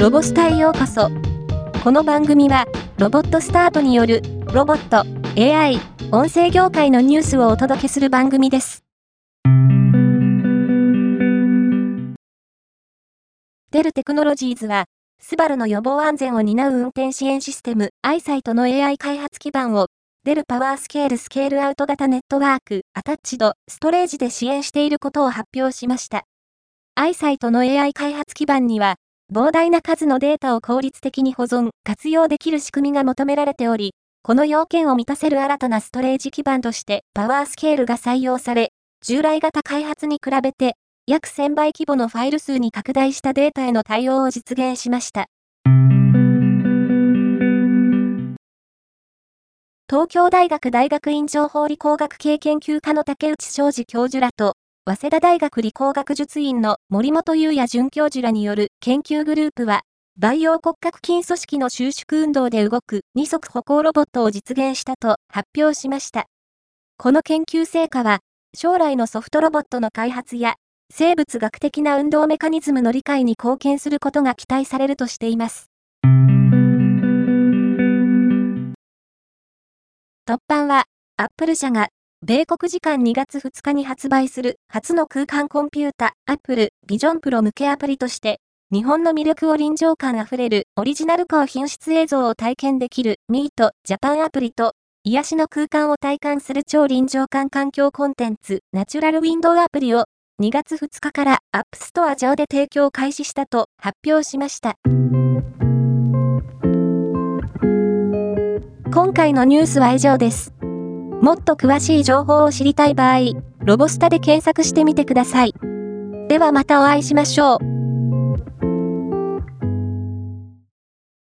ロボスタへようこそ。この番組は、ロボットスタートによる、ロボット、AI、音声業界のニュースをお届けする番組です。デルテクノロジーズは、スバルの予防安全を担う運転支援システム、アイサイトの AI 開発基盤を、デルパワースケールスケールアウト型ネットワーク、アタッチド、ストレージで支援していることを発表しました。アイサイトの AI 開発基盤には、膨大な数のデータを効率的に保存、活用できる仕組みが求められており、この要件を満たせる新たなストレージ基盤としてパワースケールが採用され、従来型開発に比べて約1000倍規模のファイル数に拡大したデータへの対応を実現しました。東京大学大学院情報理工学系研究科の竹内昌司教授らと早稲田大学理工学術院の森本優也准教授らによる研究グループは、培養骨格筋組織の収縮運動で動く二足歩行ロボットを実現したと発表しました。この研究成果は、将来のソフトロボットの開発や、生物学的な運動メカニズムの理解に貢献することが期待されるとしています。突版は、アップル社が米国時間2月2日に発売する初の空間コンピュータ、Apple Vision Pro 向けアプリとして、日本の魅力を臨場感あふれるオリジナル高品質映像を体験できる Meet Japan アプリと、癒しの空間を体感する超臨場感環境コンテンツナチュラルウィンドウアプリを2月2日から App Store 上で提供開始したと発表しました。今回のニュースは以上です。もっと詳しい情報を知りたい場合、ロボスタで検索してみてください。ではまたお会いしましょう。